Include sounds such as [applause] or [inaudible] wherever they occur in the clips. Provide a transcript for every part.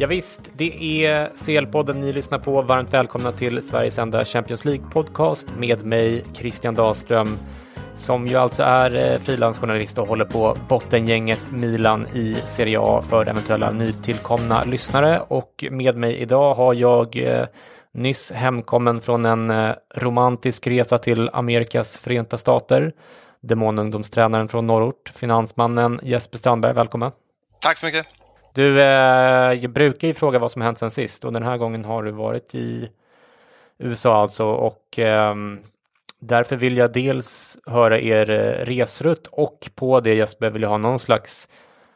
Ja, visst, det är CL-podden ni lyssnar på. Varmt välkomna till Sveriges enda Champions League-podcast med mig, Christian Dahlström, som ju alltså är eh, frilansjournalist och håller på bottengänget Milan i Serie A för eventuella nytillkomna lyssnare. Och med mig idag har jag eh, nyss hemkommen från en eh, romantisk resa till Amerikas Förenta Stater, demonungdomstränaren från norrort, finansmannen Jesper Strandberg. Välkommen! Tack så mycket. Du, eh, brukar ju fråga vad som hänt sen sist och den här gången har du varit i USA alltså och eh, därför vill jag dels höra er eh, resrutt och på det Jesper vill jag ha någon slags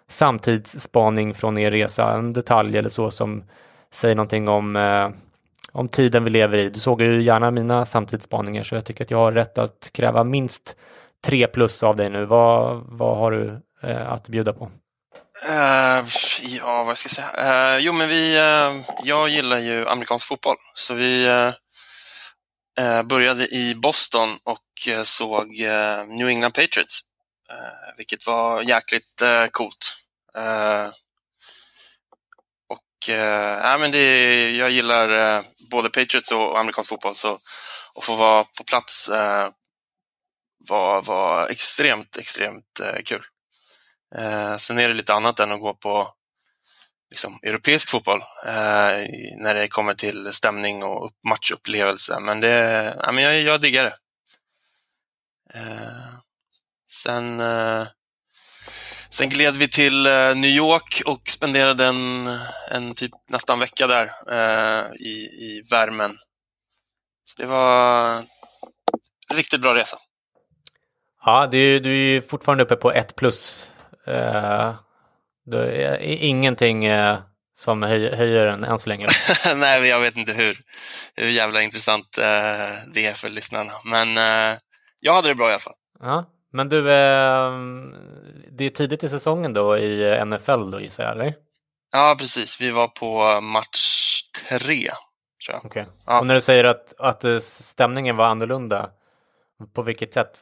samtidsspaning från er resa, en detalj eller så som säger någonting om, eh, om tiden vi lever i. Du såg ju gärna mina samtidsspaningar så jag tycker att jag har rätt att kräva minst tre plus av dig nu. Vad, vad har du eh, att bjuda på? Uh, ja, vad ska jag säga? Uh, jo, men vi, uh, jag gillar ju amerikansk fotboll, så vi började i Boston och såg New England Patriots, vilket var jäkligt coolt. och ja, men det, jag gillar både Patriots och amerikansk fotboll, så att få vara på plats var, var extremt, extremt kul. Eh, sen är det lite annat än att gå på liksom, europeisk fotboll eh, när det kommer till stämning och matchupplevelse. Men, det, ja, men jag, jag diggar det. Eh, sen, eh, sen gled vi till eh, New York och spenderade en, en typ nästan vecka där eh, i, i värmen. Så det var en riktigt bra resa. Ja, du, du är fortfarande uppe på ett plus Uh, det är ingenting uh, som höj, höjer den än så länge. [laughs] Nej, jag vet inte hur, hur jävla intressant uh, det är för lyssnarna. Men jag hade det bra i alla fall. Ja, men du, det är tidigt i säsongen då i NFL då gissar jag, eller? Ja, precis. Vi var på match tre. Okej. Okay. Ja. Och när du säger att, att stämningen var annorlunda, på vilket sätt?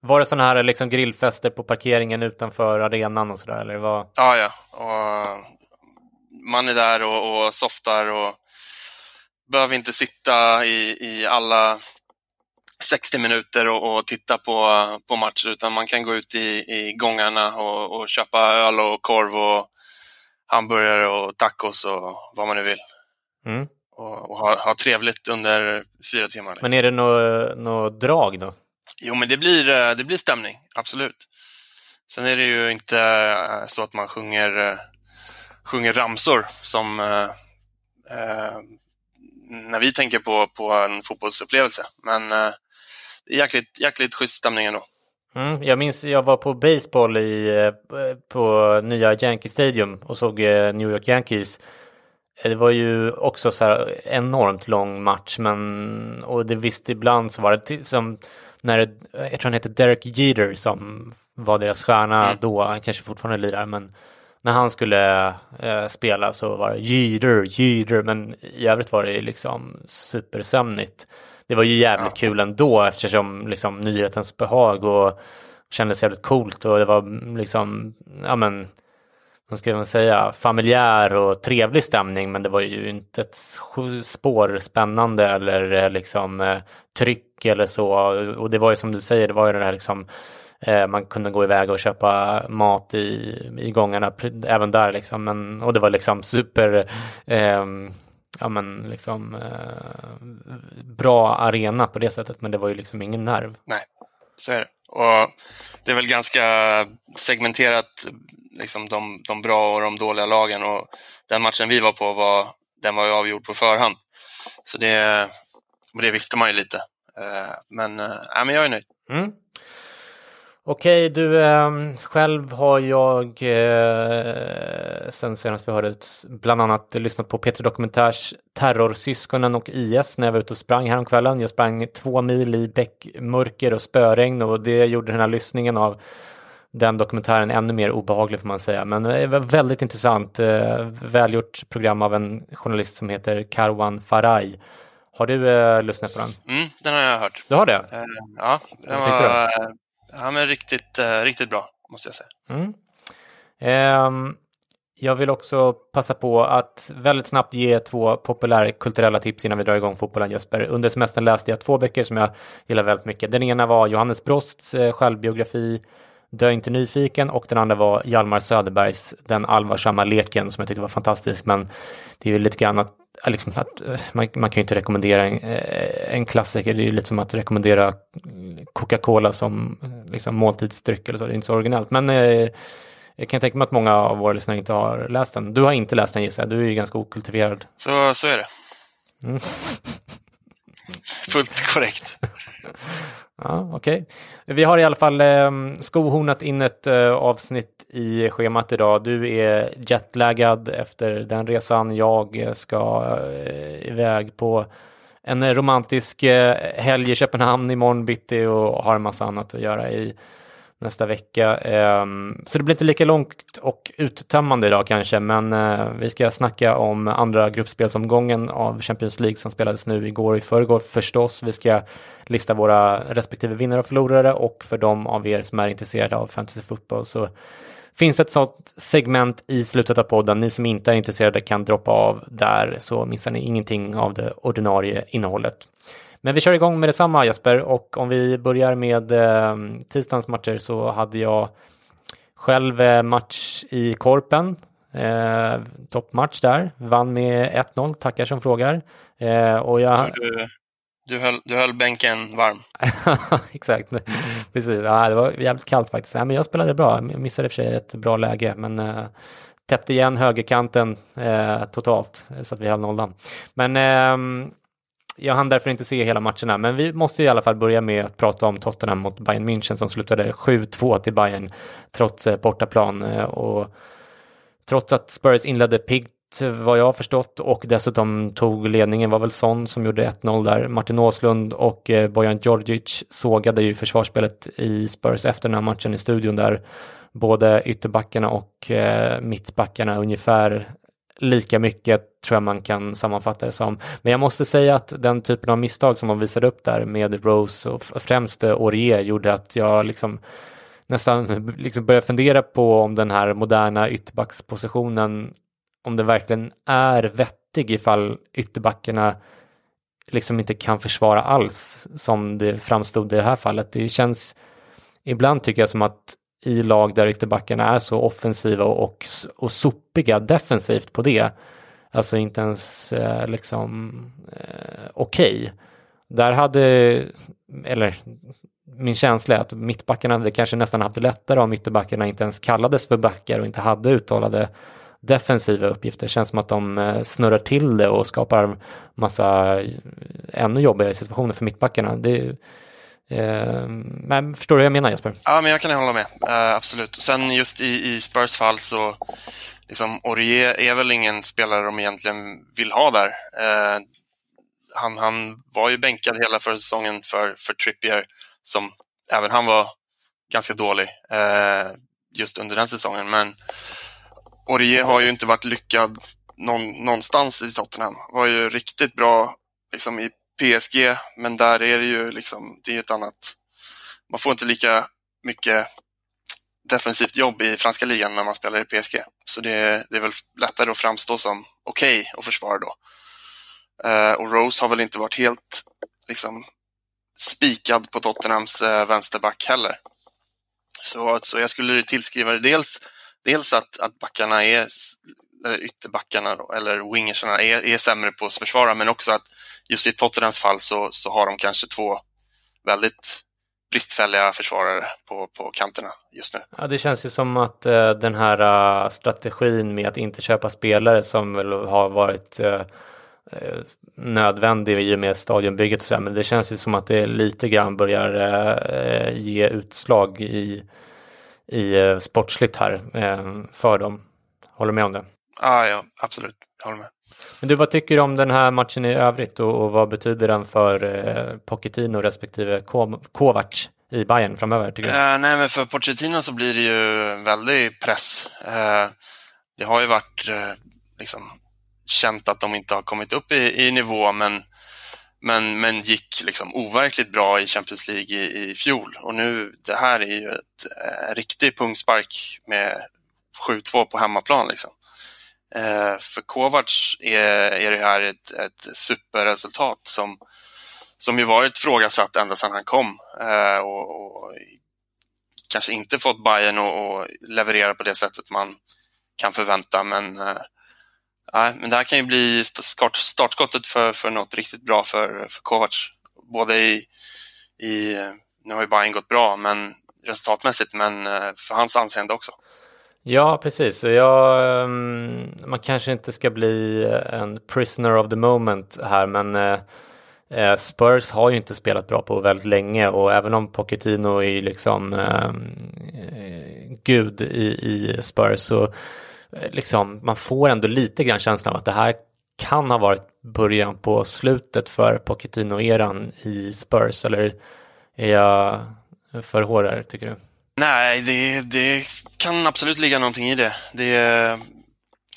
Var det sådana här liksom grillfester på parkeringen utanför arenan och sådär? Eller vad? Ja, ja. Och man är där och, och softar och behöver inte sitta i, i alla 60 minuter och, och, titta på, på matcher utan man kan gå ut i, i gångarna och, och köpa öl och korv och hamburgare och tacos och vad man nu vill. Mm. Och, och ha, ha trevligt under fyra timmar. Men är det något nå drag då? Jo, men det blir, eh, det blir stämning, absolut. Sen är det ju inte eh, så att man sjunger, eh, sjunger ramsor som eh, när vi tänker på, på en fotbollsupplevelse. Men eh, det är jäkligt, jäkligt schysst stämning ändå. Mm, jag minns jag var på baseball i, på nya Yankee Stadium och såg New York Yankees. Det var ju också så här enormt lång match men och det visst ibland så var det som när det, jag tror han heter Derek Jeter som var deras stjärna mm. då, han kanske fortfarande lirar, men när han skulle eh, spela så var det Jeter, Jeter, men i övrigt var det liksom supersömnigt. det var ju jävligt ja. kul ändå eftersom liksom nyhetens behag och kändes jävligt coolt och det var liksom, ja men vad ska man säga, familjär och trevlig stämning men det var ju inte ett spår spännande eller eh, liksom eh, tryck eller så och det var ju som du säger, det var ju det här liksom eh, man kunde gå iväg och köpa mat i, i gångarna även där liksom men, och det var liksom super eh, ja men liksom eh, bra arena på det sättet men det var ju liksom ingen nerv. Nej, så är det. Och det är väl ganska segmenterat, liksom de, de bra och de dåliga lagen. Och den matchen vi var på var, den var ju avgjord på förhand. Så det, och det visste man ju lite. Eh, men, äh, men jag är nöjd. Mm. Okej, du eh, själv har jag eh, sen senast vi hörde bland annat lyssnat på Peter Dokumentärs Terrorsyskonen och IS när jag var ute och sprang häromkvällen. Jag sprang två mil i bäckmörker och spöregn och det gjorde den här lyssningen av den dokumentären ännu mer obehaglig får man säga. Men eh, det var väldigt intressant. Eh, välgjort program av en journalist som heter Karwan Faraj. Har du eh, lyssnat på den? Mm, den har jag hört. Du har det? Eh, ja, den var, Ja, men riktigt, eh, riktigt bra, måste jag säga. Mm. Um, jag vill också passa på att väldigt snabbt ge två populärkulturella tips innan vi drar igång fotbollen Jesper. Under semestern läste jag två böcker som jag gillar väldigt mycket. Den ena var Johannes Brosts eh, självbiografi Dö inte nyfiken och den andra var Hjalmar Söderbergs Den allvarsamma leken som jag tyckte var fantastisk men det är ju lite grann att liksom att, eh, man, man, kan ju inte rekommendera en, eh, en klassiker, det är ju lite som att rekommendera Coca-Cola som eh, liksom måltidsdryck eller så, det är inte så originellt. Men eh, jag kan tänka mig att många av våra lyssnare inte har läst den. Du har inte läst den gissar jag, du är ju ganska okultiverad. Så, så är det. Mm. Fullt korrekt. [laughs] Ja, Okej. Okay. Vi har i alla fall eh, skohornat in ett eh, avsnitt i schemat idag. Du är jetlaggad efter den resan. Jag ska eh, iväg på en romantisk eh, helg i Köpenhamn imorgon bitti och har en massa annat att göra i nästa vecka. Ehm, så det blir inte lika långt och uttömmande idag kanske, men eh, vi ska snacka om andra gruppspelsomgången av Champions League som spelades nu igår och i förrgår förstås. Vi ska lista våra respektive vinnare och förlorare och för de av er som är intresserade av fantasy football så finns ett sådant segment i slutet av podden. Ni som inte är intresserade kan droppa av där så missar ni ingenting av det ordinarie innehållet. Men vi kör igång med detsamma Jesper och om vi börjar med eh, tisdagens matcher så hade jag själv eh, match i Korpen. Eh, toppmatch där, vann med 1-0, tackar som frågar. Eh, och jag... Du, du, höll, du höll bänken varm. [laughs] Exakt, precis. Ja, det var jävligt kallt faktiskt. Ja, men jag spelade bra, jag missade i och för sig ett bra läge men eh, täppte igen högerkanten eh, totalt så att vi höll nollan. Men eh, jag hann därför inte se hela matcherna, men vi måste i alla fall börja med att prata om Tottenham mot Bayern München som slutade 7-2 till Bayern trots eh, bortaplan eh, och trots att Spurs inledde piggt vad jag har förstått och dessutom tog ledningen var väl Son som gjorde 1-0 där. Martin Åslund och eh, Bojan Djordjic sågade ju försvarsspelet i Spurs efter den här matchen i studion där både ytterbackarna och mittbackarna ungefär lika mycket tror jag man kan sammanfatta det som. Men jag måste säga att den typen av misstag som de visade upp där med Rose och främst eh, Aurier gjorde att jag liksom nästan liksom började fundera på om den här moderna ytterbackspositionen om den verkligen är vettig ifall ytterbackarna liksom inte kan försvara alls som det framstod i det här fallet. Det känns ibland tycker jag som att i lag där ytterbackarna är så offensiva och, och sopiga defensivt på det. Alltså inte ens eh, liksom eh, okej. Okay. Där hade, eller min känsla är att mittbackarna hade kanske nästan haft det lättare om ytterbackarna inte ens kallades för backar och inte hade uttalade defensiva uppgifter. Det känns som att de eh, snurrar till det och skapar massa eh, ännu jobbigare situationer för mittbackarna. Det, Eh, men förstår du vad jag menar Jesper? Ja, men jag kan hålla med. Uh, absolut. Sen just i, i Spurs fall så liksom Aurier är väl ingen spelare de egentligen vill ha där. Uh, han, han var ju bänkad hela förra säsongen för, för Trippier som även han var ganska dålig uh, just under den säsongen. Men Aurier har ju inte varit lyckad någon, någonstans i Tottenham. Var ju riktigt bra liksom i PSG, men där är det ju liksom, det är ett annat, man får inte lika mycket defensivt jobb i franska ligan när man spelar i PSG. Så det, det är väl lättare att framstå som okej okay att försvara då. Uh, och Rose har väl inte varit helt liksom, spikad på Tottenhams uh, vänsterback heller. Så, så jag skulle tillskriva det dels, dels att, att backarna är, eller ytterbackarna då, eller wingersarna är, är sämre på att försvara, men också att just i Tottenhams fall så, så har de kanske två väldigt bristfälliga försvarare på, på kanterna just nu. Ja, det känns ju som att uh, den här uh, strategin med att inte köpa spelare som väl har varit uh, nödvändig i och med stadionbygget och så där, men det känns ju som att det lite grann börjar ge utslag i, i sportsligt här för dem. Håller med om det? Ah, ja, absolut. Jag håller med. Men du, vad tycker du om den här matchen i övrigt och, och vad betyder den för eh, Pochettino respektive Kovac i Bayern framöver? Tycker du? Eh, nej, men för Pochettino så blir det ju en väldig press. Eh, det har ju varit eh, liksom, känt att de inte har kommit upp i, i nivå, men, men, men gick liksom overkligt bra i Champions League i, i fjol. Och nu, det här är ju ett eh, riktig pungspark med 7-2 på hemmaplan. Liksom. Eh, för Kovacs är, är det här ett, ett superresultat som, som ju varit frågasatt ända sedan han kom eh, och, och, kanske inte fått Bayern att leverera på det sättet man kan förvänta. Men, äh, men det här kan ju bli start, startskottet för, för något riktigt bra för, för Kovacs. Både i, i, nu har ju Bayern gått bra men resultatmässigt, men för hans anseende också. Ja, precis. Jag, ehm, man kanske inte ska bli eh, en prisoner of the moment här, men eh, eh, Spurs har ju inte spelat bra på väldigt länge och även om Pochettino är liksom ehm, eh, gud i, i Spurs så liksom man får ändå lite grann känslan av att det här kan ha varit början på slutet för Pochettino-eran i Spurs eller är jag för hård här tycker du? Nej, det, det kan absolut ligga någonting i det. det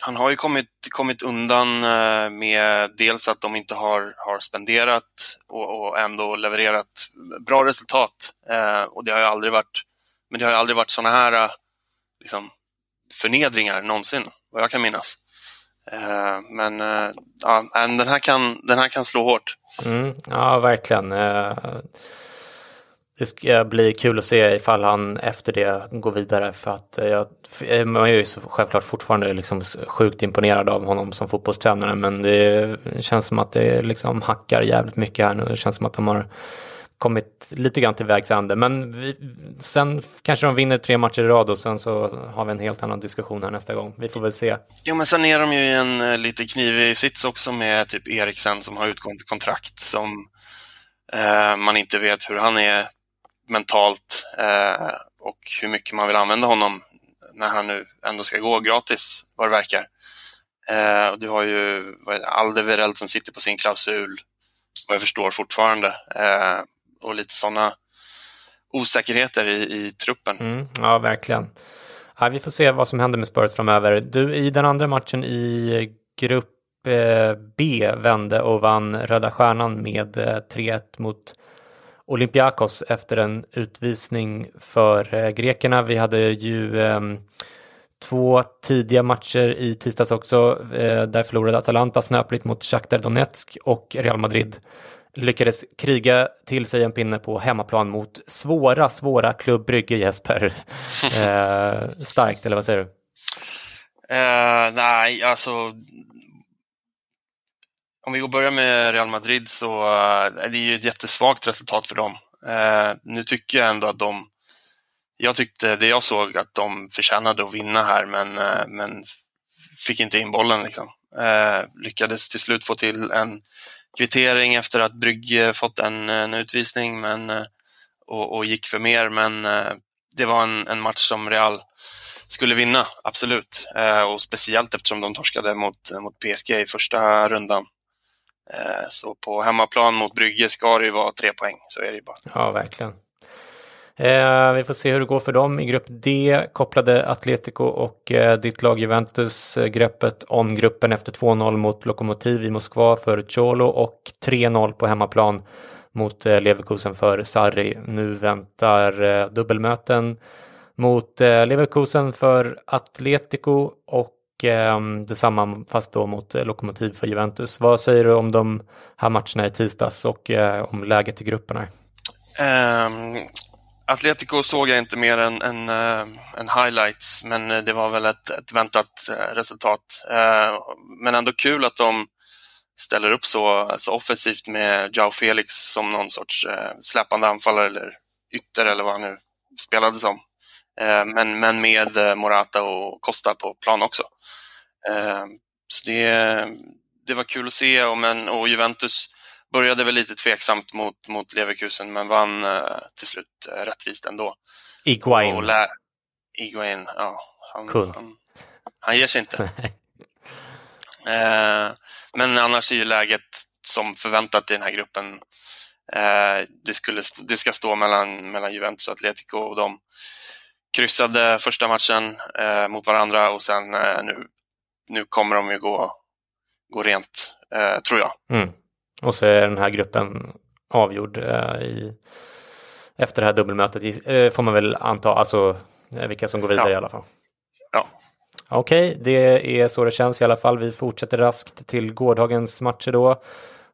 han har ju kommit, kommit undan eh, med dels att de inte har, har spenderat och, och ändå levererat bra resultat. Eh, och det har ju aldrig varit, men det har ju aldrig varit sådana här eh, liksom, förnedringar någonsin, vad jag kan minnas. Eh, men eh, ja, den, här kan, den här kan slå hårt. Mm, ja, verkligen det ska eh, bli kul att se ifall han efter det går vidare för att eh, jag, jag eh, är ju självklart fortfarande liksom sjukt imponerad av honom som fotbollstränare men det känns som att det liksom hackar jävligt mycket här nu. Det känns som att de har kommit lite grann till vägs ände. Men vi, sen kanske de vinner tre matcher i rad och sen så har vi en helt annan diskussion här nästa gång. Vi får väl se. Jo, men sen är de ju i en lite knivig sits också med typ Eriksen som har utgående kontrakt som eh, man inte vet hur han är mentalt eh, och hur mycket man vill använda honom när han nu ändå ska gå gratis, vad det verkar. Eh, du har ju Aldevereld som sitter på sin klausul, vad jag förstår fortfarande, eh, och lite sådana osäkerheter i, i truppen. Mm, ja, verkligen. Ja, vi får se vad som händer med Spurs framöver. Du, i den andra matchen i grupp eh, B vände och vann Röda Stjärnan med eh, 3-1 mot Olympiakos efter en utvisning för eh, grekerna. Vi hade ju eh, två tidiga matcher i tisdags också. Eh, där förlorade Atalanta snöpligt mot Shakhtar Donetsk och Real Madrid lyckades kriga till sig en pinne på hemmaplan mot svåra, svåra Klubb Brygge, Jesper. [laughs] eh, starkt, eller vad säger du? Uh, nej, alltså om vi börjar med Real Madrid så eh, är det ju ett jättesvagt resultat för dem. Eh, nu tycker jag ändå att de, jag tyckte det jag såg att de förtjänade att vinna här men, eh, men fick inte in bollen. Liksom. lyckades till slut få till en kvittering efter att Brygge fått en, en utvisning men, och, och, gick för mer men det var en, en match som Real skulle vinna, absolut. och speciellt eftersom de torskade mot, mot PSG i första rundan. Eh, så på hemmaplan mot Brygge ska det ju vara tre poäng, så är det ju bara. Ja, verkligen. Eh, vi får se hur det går för dem. I grupp D kopplade Atletico och eh, ditt lag Juventus eh, greppet om gruppen efter 2-0 mot Lokomotiv i Moskva för Cholo och 3-0 på hemmaplan mot eh, Leverkusen för Sarri. Nu väntar eh, dubbelmöten mot eh, Leverkusen för Atletico och eh, detsamma fast då mot eh, Lokomotiv för Juventus. Vad säger du om de här matcherna i tisdags och eh, om läget i grupperna? Um, Atletico såg jag inte mer än, än, uh, än highlights, men eh, det var väl ett, ett väntat eh, resultat. Uh, men ändå kul att de ställer upp så, så offensivt med Jao Felix som någon sorts släpande anfallare eller ytter eller vad han nu spelade som men, men med Morata och Costa på plan också. så det, det var kul att se och, men, och Juventus började väl lite tveksamt mot, mot Leverkusen men vann eh, till slut eh, rättvist ändå. Iguain. lä- Iguain, ja. Han, cool. han, han ger sig inte. [laughs] eh, men annars är ju läget som förväntat i den här gruppen. Eh, det, skulle, det ska stå mellan, mellan Juventus och Atletico och de kryssade första matchen eh, mot varandra och sen eh, nu, nu kommer de ju gå, gå rent, eh, tror jag. Mm. Och så är den här gruppen avgjord eh, i, efter det här dubbelmötet eh, får man väl anta, alltså eh, vilka som går vidare ja. i alla fall. Ja. Okej, okay, det är så det känns i alla fall. Vi fortsätter raskt till gårdagens matcher då.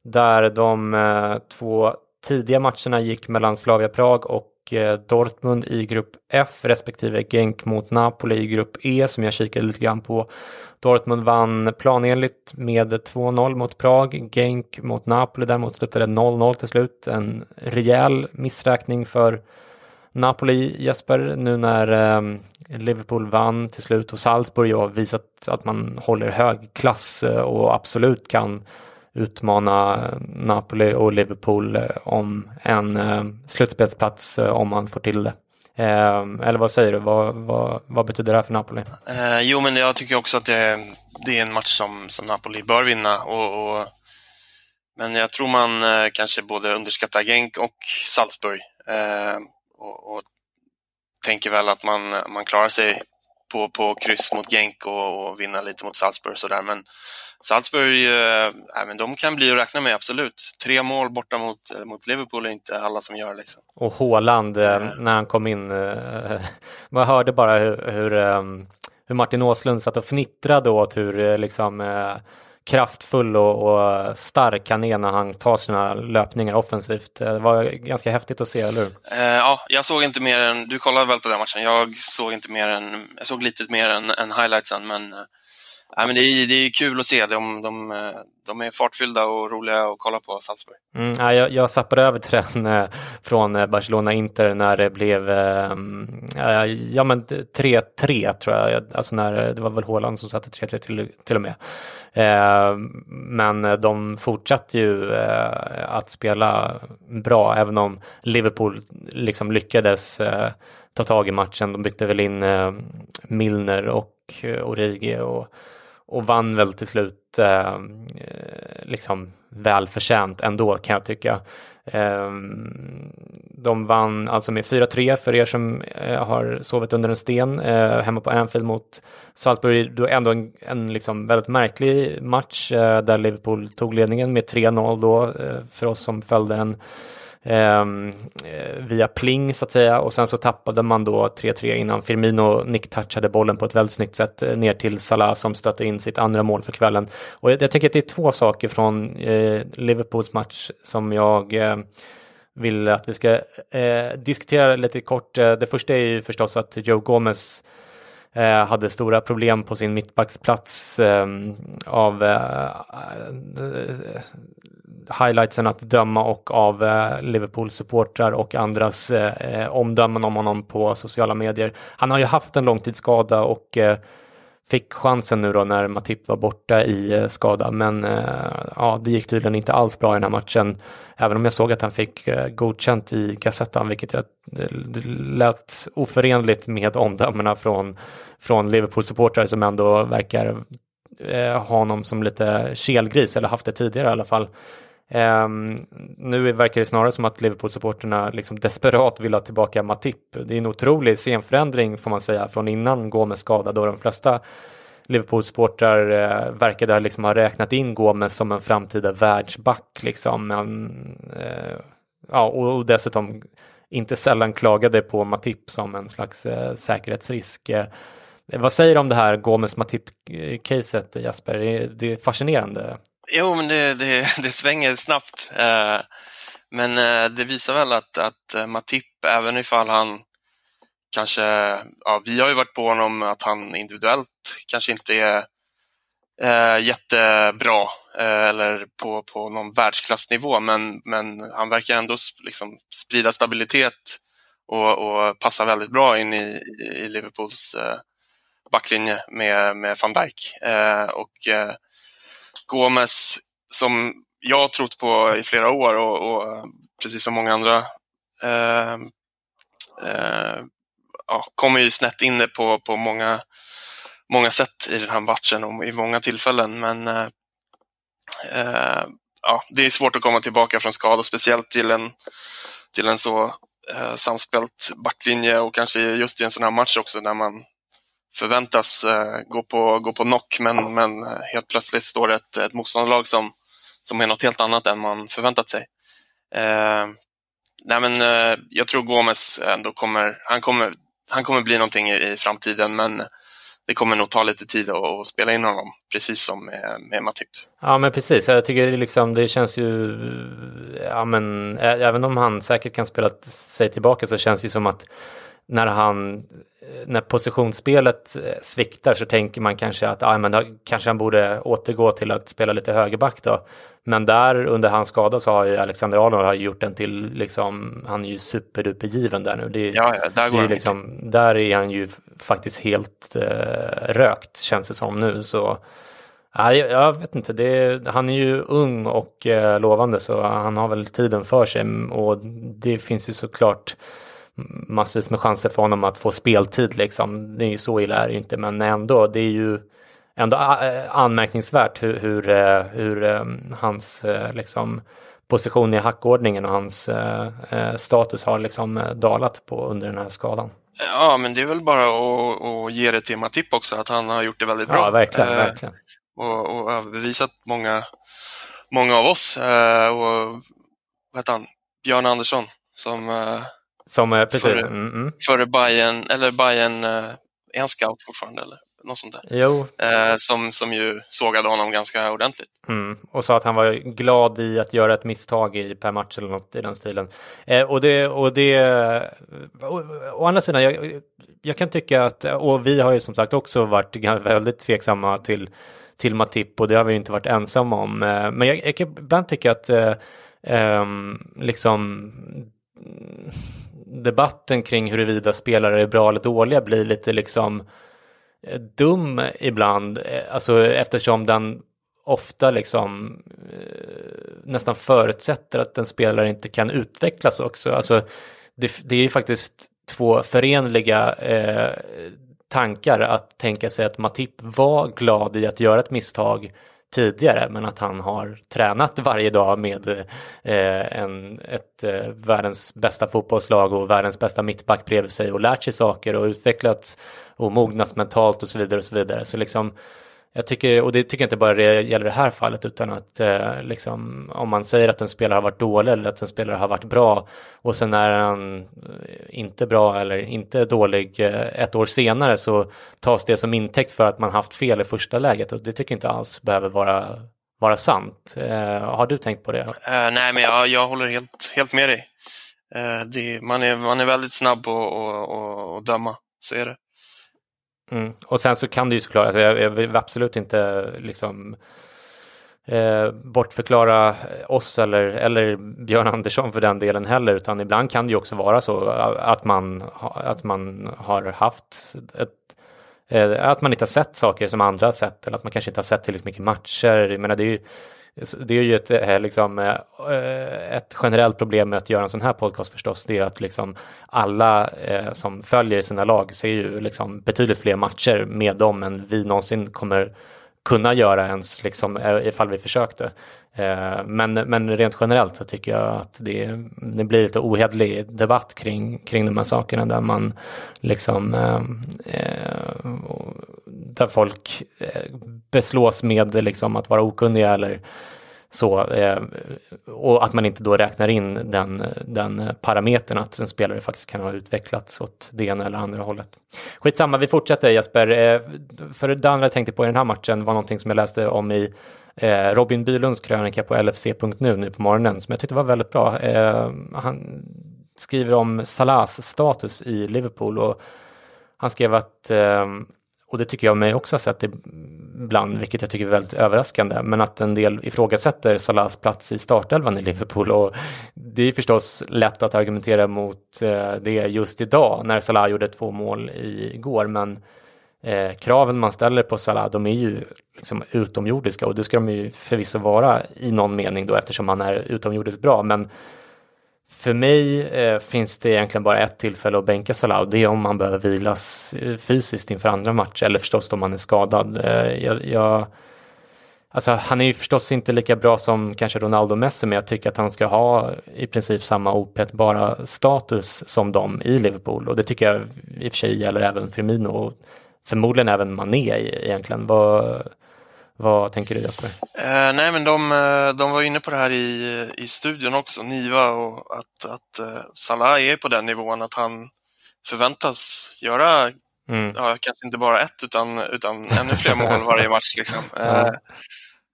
Där de två tidiga matcherna gick mellan Slavia Prag och Eh, Dortmund i grupp F respektive Genk mot Napoli i grupp E som jag kikade lite grann på. Dortmund vann planenligt med 2-0 mot Prag. Genk mot Napoli däremot slutade 0-0 till slut. En rejäl missräkning för Napoli, Jesper, nu när eh, Liverpool vann till slut och Salzburg har visat att man håller hög klass eh, och absolut kan utmana eh, Napoli och Liverpool eh, om en eh, slutspelsplats om man får till det. Eller vad säger du? Vad, vad, vad betyder det här för Napoli? Eh, jo, men jag tycker också att det, det är en match som, som Napoli bör vinna. Och, och men jag tror man eh, kanske både underskattar Genk och Salzburg. Eh, och, och, tänker väl att man, man klarar sig på, på kryss mot Genk och, och vinna lite mot Salzburg och sådär. Men Salzburg, äh, men de kan bli att räkna med, absolut. Tre mål borta mot, eh, mot Liverpool är inte alla som gör. Liksom. Och Håland, mm. när han kom in, äh, [laughs] man hörde bara hur, hur, hur Martin Åslund satt och fnittrade åt hur liksom, kraftfull och, och, stark han är när han tar sina löpningar offensivt. Eh, det var ganska häftigt att se, eller hur? Eh, ja, jag såg inte mer än, du kollade väl på den matchen, jag såg inte mer än, jag såg lite mer än, än highlightsen, men eh, Ja, men det, är, det är kul att se. De, de, de är fartfyllda och roliga att kolla på, Salzburg. Mm, ja, jag, jag zappade över till den eh, från eh, Barcelona-Inter när det blev eh, mm, ja, men 3-3 tror jag. Alltså när, det var väl Håland som satte 3-3 till, till och med. Men de fortsatte ju att spela bra även om Liverpool liksom lyckades ta tag i matchen. De bytte väl in Milner och Origi och och vann väl till slut eh, liksom välförtjänt ändå kan jag tycka. Eh, de vann alltså med 4-3 för er som eh, har sovit under en sten eh, hemma på Anfield mot Salzburg. Då ändå en, en liksom väldigt märklig match eh, där Liverpool tog ledningen med 3-0 då eh, för oss som följde den Ehm, eh, via pling så att säga och sen så tappade man då 3-3 innan Firmino nicktouchade bollen på ett väldigt snyggt sätt eh, ner till Salah som stötte in sitt andra mål för kvällen. Och jag, jag tänker att det är två saker från eh, Liverpools match som jag eh, vill att vi ska eh, diskutera lite kort. Eh, det första är ju förstås att Joe Gomez Eh, hade stora problem på sin mittbacksplats ehm, av eh, eh, highlightsen att döma och av eh, Liverpools supportrar och andras eh, omdömen om honom på sociala medier. Han har ju haft en långtidsskada och fick chansen nu då när Matip var borta i eh, skada men eh, ja, det gick tydligen inte alls bra i den här matchen. Även om jag såg att han fick eh, godkänt i kassettan vilket jag, det lät oförenligt med omdömena från från Liverpool-supportrar som ändå verkar eh, ha honom som lite kelgris eller haft det tidigare i alla fall. Um, nu verkar det snarare som att Liverpool-supporterna liksom desperat vill ha tillbaka Matip. Det är en otrolig scenförändring får man säga från innan Gomes skadade och de flesta Liverpool-supportrar eh, verkade liksom ha räknat in Gomes som en framtida världsback. Liksom. Men, eh, ja, och, och dessutom inte sällan klagade på Matip som en slags eh, säkerhetsrisk. Eh, vad säger du om det här Gomes-Matip-caset Jasper? Det, det är fascinerande. Jo, men det, det, det svänger snabbt. Eh, men eh, det visar väl att, att eh, Matip, även ifall han kanske, ja, vi har ju varit på honom att han individuellt kanske inte är eh, jättebra eh, eller på, på någon världsklassnivå, men, men han verkar ändå liksom sprida stabilitet och, och passa väldigt bra in i, i Liverpools eh, backlinje med, med van Dijk. Eh, och eh, Gomes, som jag har trott på i flera år och, och precis som många andra eh, eh, ja, kommer ju snett inne på, på många, många sätt i den här matchen och i många tillfällen. Men eh, eh, ja, det är svårt att komma tillbaka från skada, speciellt till en, till en så eh, samspelt backlinje och kanske just i en sån här match också när man förväntas eh, gå, på, gå på knock men, men eh, helt plötsligt står det ett, ett motståndarlag som, som är något helt annat än man förväntat sig. Eh, nej men, eh, jag tror Gomes ändå kommer, han kommer, han kommer bli någonting i, i framtiden men det kommer nog ta lite tid att, att spela in honom, precis som med, med Matip. Ja men precis, jag tycker det, liksom, det känns ju, ja men även om han säkert kan spela sig tillbaka så känns det ju som att när han när positionsspelet eh, sviktar så tänker man kanske att ah, men då, kanske han borde återgå till att spela lite högerback då. Men där under hans skada så har ju Alexander Arnold gjort den till liksom, han är ju superdupergiven där nu. Det, ja, ja, där, går det liksom, där är han ju faktiskt helt uh, rökt känns det som nu. Så Ja, jag vet inte, det, han är ju ung och uh, lovande så han har väl tiden för sig och det finns ju såklart massvis med chanser för honom att få speltid liksom. Det är ju så illa är det inte, men ändå, det är ju ändå anmärkningsvärt hur, hur, eh, hur um, hans liksom position i hackordningen och hans status har liksom dalat på under den här skadan. Ja, men det är väl bara att, att ge det till Matip också, att han har gjort det väldigt bra. Ja, verkligen. Uh, verkligen. Och, och överbevisat många, många av oss. och vad heter han? Björn Andersson som som, eh, precis. Före, mm, mm. före Bayern, eller Bayern, eh, är han scout fortfarande eller? Något sånt där. Jo. Eh, som, som ju sågade honom ganska ordentligt. Mm. Och sa att han var glad i att göra ett misstag i per match eller något i den stilen. Eh, och det, och det, å, å andra sidan, jag, jag kan tycka att, och vi har ju som sagt också varit väldigt tveksamma till, till Matip och det har vi inte varit ensamma om. Eh, men jag, jag kan ibland tycka att eh, Um, liksom Mm, debatten kring huruvida spelare är bra eller dåliga blir lite liksom eh, dum ibland, eh, alltså eftersom den ofta liksom eh, nästan förutsätter att en spelare inte kan utvecklas också. Alltså det, det är ju faktiskt två förenliga eh, tankar att tänka sig att Matip var glad i att göra ett misstag tidigare men att han har tränat varje dag med eh, en, ett eh, världens bästa fotbollslag och världens bästa mittback bredvid sig och lärt sig saker och utvecklats och mognats mentalt och så vidare och så vidare. Så liksom jag tycker, och det tycker jag inte bara det gäller det här fallet utan att eh, liksom, om man säger att en spelare har varit dålig eller att en spelare har varit bra och sen är han eh, inte bra eller inte dålig eh, ett år senare så tas det som intäkt för att man haft fel i första läget och det tycker jag inte alls behöver vara, vara sant. Eh, har du tänkt på det? Uh, nej, men jag, jag håller helt, helt med dig. Uh, det, man, är, man är väldigt snabb på att döma, så är det. Mm. Och sen så kan det ju såklart, alltså jag, jag vill absolut inte liksom eh, bortförklara oss eller, eller Björn Andersson för den delen heller, utan ibland kan det ju också vara så att man, att man har haft ett eh, att man inte har sett saker som andra har sett eller att man kanske inte har sett tillräckligt mycket matcher. Jag menar, det är ju, det är ju ett, eh, liksom, eh, eh, ett generellt problem med att göra en sån här podcast förstås. Det är att liksom alla som följer sina lag ser ju liksom betydligt fler matcher med dem än vi någonsin kommer kunna göra ens liksom, eh, ifall vi försökte. Eh, men, men rent generellt så tycker jag att det, det blir lite ohederlig debatt kring, kring de här sakerna där man liksom eh, där folk beslås med liksom att vara okunniga eller så, eh, och att man inte då räknar in den, den parametern att en spelare faktiskt kan ha utvecklats åt det ena eller andra hållet. Skitsamma, vi fortsätter Jesper. Eh, för det andra jag tänkte på i den här matchen var någonting som jag läste om i eh, Robin Bylunds krönika på LFC.nu nu på morgonen som jag tyckte var väldigt bra. Eh, han skriver om Salahs status i Liverpool och han skrev att eh, och det tycker jag mig också ha sett ibland, vilket jag tycker är väldigt överraskande, men att en del ifrågasätter Salahs plats i startelvan i Liverpool och det är förstås lätt att argumentera mot eh, det just idag när Salah gjorde två mål igår, men eh, kraven man ställer på Salah, de är ju liksom utomjordiska och det ska de ju förvisso vara i någon mening då eftersom han är utomjordiskt bra, men för mig eh, finns det egentligen bara ett tillfälle att bänka Salah och det är om han behöver vilas eh, fysiskt inför andra matcher eller förstås om han är skadad. Eh, jag, jag, alltså, han är ju förstås inte lika bra som kanske Ronaldo Messi men jag tycker att han ska ha i princip samma opetbara status som dem i Liverpool och det tycker jag i och för sig gäller även Firmino och förmodligen även Mané egentligen. Vad, vad tänker du Jesper? Eh, nej, men de, eh, de var inne på det här i, i studion också, Niva, och att, att uh, Salah är på den nivån att han förväntas göra, mm. ja, kanske inte bara ett, utan, utan ännu fler mål varje [laughs] match. Liksom. Uh,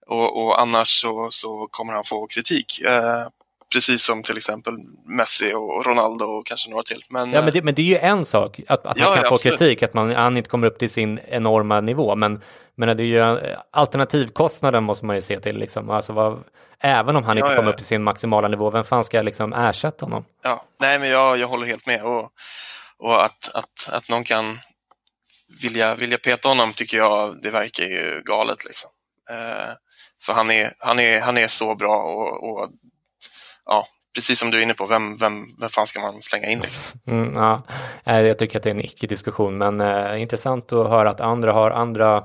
och, och, annars så, så kommer han få kritik. Uh, precis som till exempel Messi och Ronaldo och kanske några till. Men, ja, men, det, men det är ju en sak att, att ja, han kan ja, få absolut. kritik, att man, han inte kommer upp till sin enorma nivå. Men, men det är ju alternativkostnaden måste man ju se till. Liksom. Alltså vad, även om han ja, inte kommer upp till sin maximala nivå, vem fan ska liksom ersätta honom? Ja, nej men jag, jag håller helt med. Och, och att, att, att någon kan vilja, vilja peta honom tycker jag, det verkar ju galet. Liksom. Eh, för han är, han, är, han är så bra och, och ja, precis som du är inne på, vem, vem, vem fan ska man slänga in? Liksom? [laughs] Mm, ja. Jag tycker att det är en icke-diskussion, men eh, intressant att höra att andra har andra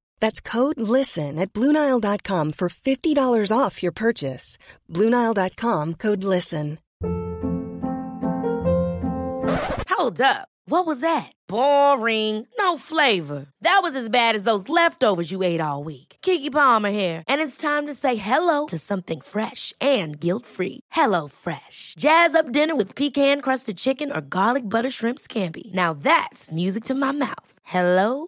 That's code LISTEN at Bluenile.com for $50 off your purchase. Bluenile.com code LISTEN. Hold up. What was that? Boring. No flavor. That was as bad as those leftovers you ate all week. Kiki Palmer here, and it's time to say hello to something fresh and guilt-free. Hello Fresh. Jazz up dinner with pecan-crusted chicken or garlic butter shrimp scampi. Now that's music to my mouth. Hello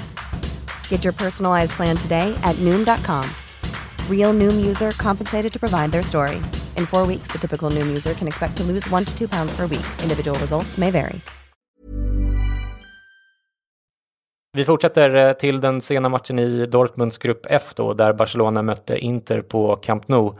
Get your personalized plan today at Noom.com. Real Noom user compensated to provide their story. In four weeks, the typical Noom user can expect to lose one to two pounds per week. Individual results may vary. Vi fortsätter eh, till den sena matchen i Dortmunds grupp F då, där Barcelona mötte Inter på Camp Nou.